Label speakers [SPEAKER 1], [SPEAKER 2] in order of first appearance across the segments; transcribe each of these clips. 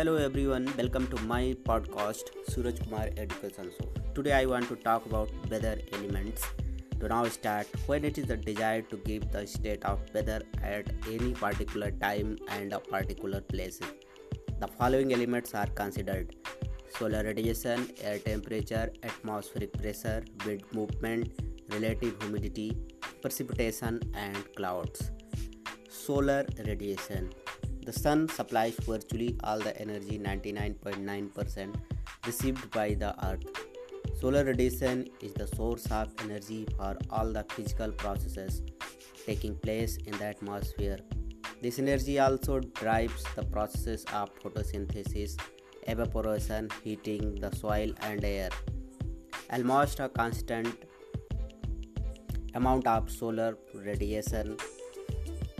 [SPEAKER 1] Hello everyone, welcome to my podcast Suraj Kumar Education Show. Today I want to talk about weather elements. To now start, when it is the desire to give the state of weather at any particular time and a particular place, the following elements are considered: solar radiation, air temperature, atmospheric pressure, wind movement, relative humidity, precipitation, and clouds. Solar radiation the sun supplies virtually all the energy 99.9% received by the earth. Solar radiation is the source of energy for all the physical processes taking place in the atmosphere. This energy also drives the processes of photosynthesis, evaporation, heating the soil and air. Almost a constant amount of solar radiation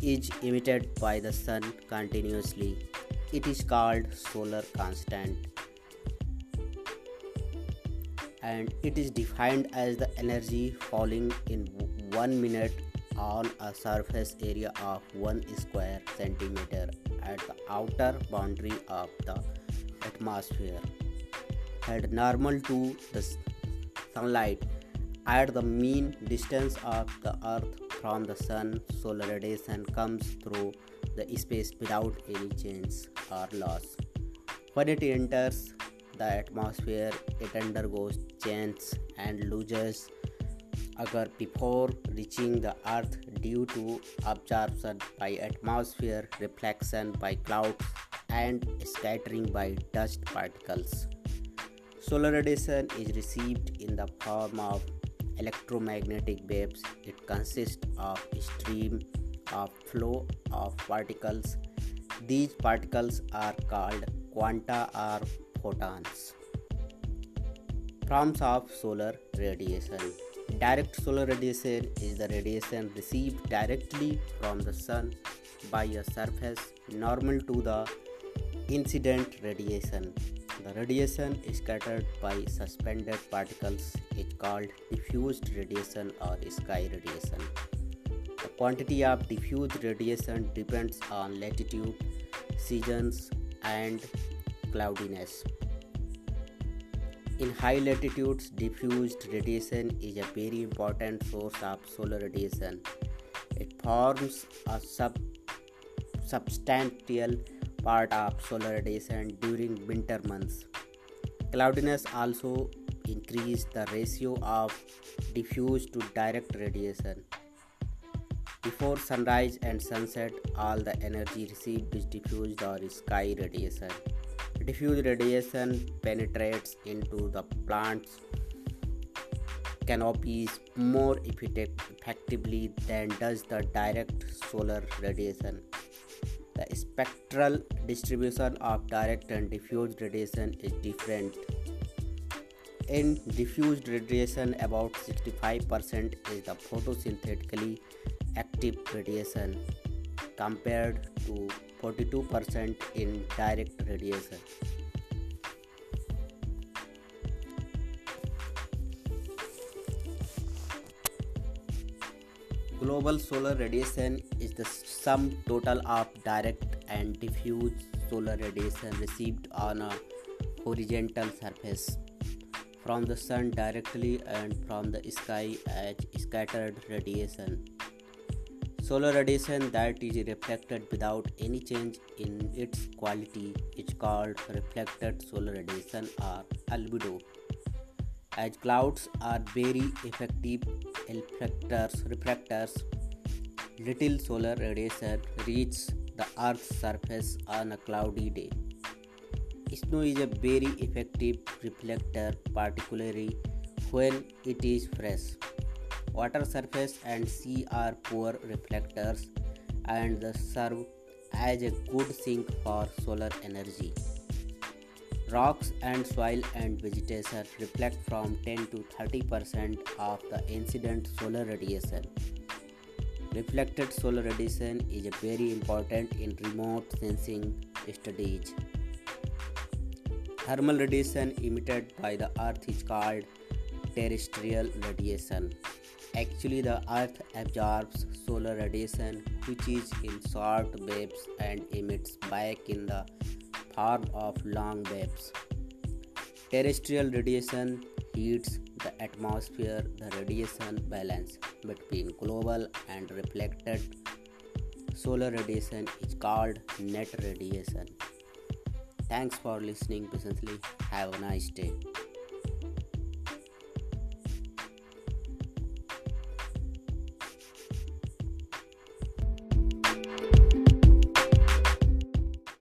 [SPEAKER 1] is emitted by the sun continuously. It is called solar constant and it is defined as the energy falling in 1 minute on a surface area of 1 square centimeter at the outer boundary of the atmosphere and normal to the sunlight at the mean distance of the earth from the sun, solar radiation comes through the space without any change or loss. When it enters the atmosphere, it undergoes change and loses occur before reaching the earth due to absorption by atmosphere, reflection by clouds, and scattering by dust particles. Solar radiation is received in the form of electromagnetic waves. It consists of stream of flow of particles. These particles are called quanta or photons. Forms of solar radiation. Direct solar radiation is the radiation received directly from the sun by a surface normal to the incident radiation the radiation scattered by suspended particles is called diffused radiation or sky radiation. The quantity of diffused radiation depends on latitude, seasons, and cloudiness. In high latitudes, diffused radiation is a very important source of solar radiation. It forms a sub- substantial part of solar radiation during winter months. Cloudiness also increases the ratio of diffuse to direct radiation. Before sunrise and sunset, all the energy received is diffused or sky radiation. Diffuse radiation penetrates into the plant's canopies more effectively than does the direct solar radiation. The spectral distribution of direct and diffused radiation is different. In diffused radiation, about 65% is the photosynthetically active radiation compared to 42% in direct radiation. Global solar radiation is the sum total of direct and diffuse solar radiation received on a horizontal surface from the sun directly and from the sky as scattered radiation. Solar radiation that is reflected without any change in its quality is called reflected solar radiation or albedo. As clouds are very effective reflectors, little solar radiation reaches the earth's surface on a cloudy day. Snow is a very effective reflector, particularly when it is fresh. Water surface and sea are poor reflectors and serve as a good sink for solar energy. Rocks and soil and vegetation reflect from 10 to 30 percent of the incident solar radiation. Reflected solar radiation is very important in remote sensing studies. Thermal radiation emitted by the earth is called terrestrial radiation. Actually, the earth absorbs solar radiation which is in short waves and emits back in the form of long waves. Terrestrial radiation heats the atmosphere. The radiation balance between global and reflected solar radiation is called net radiation. Thanks for listening patiently. Have a nice day.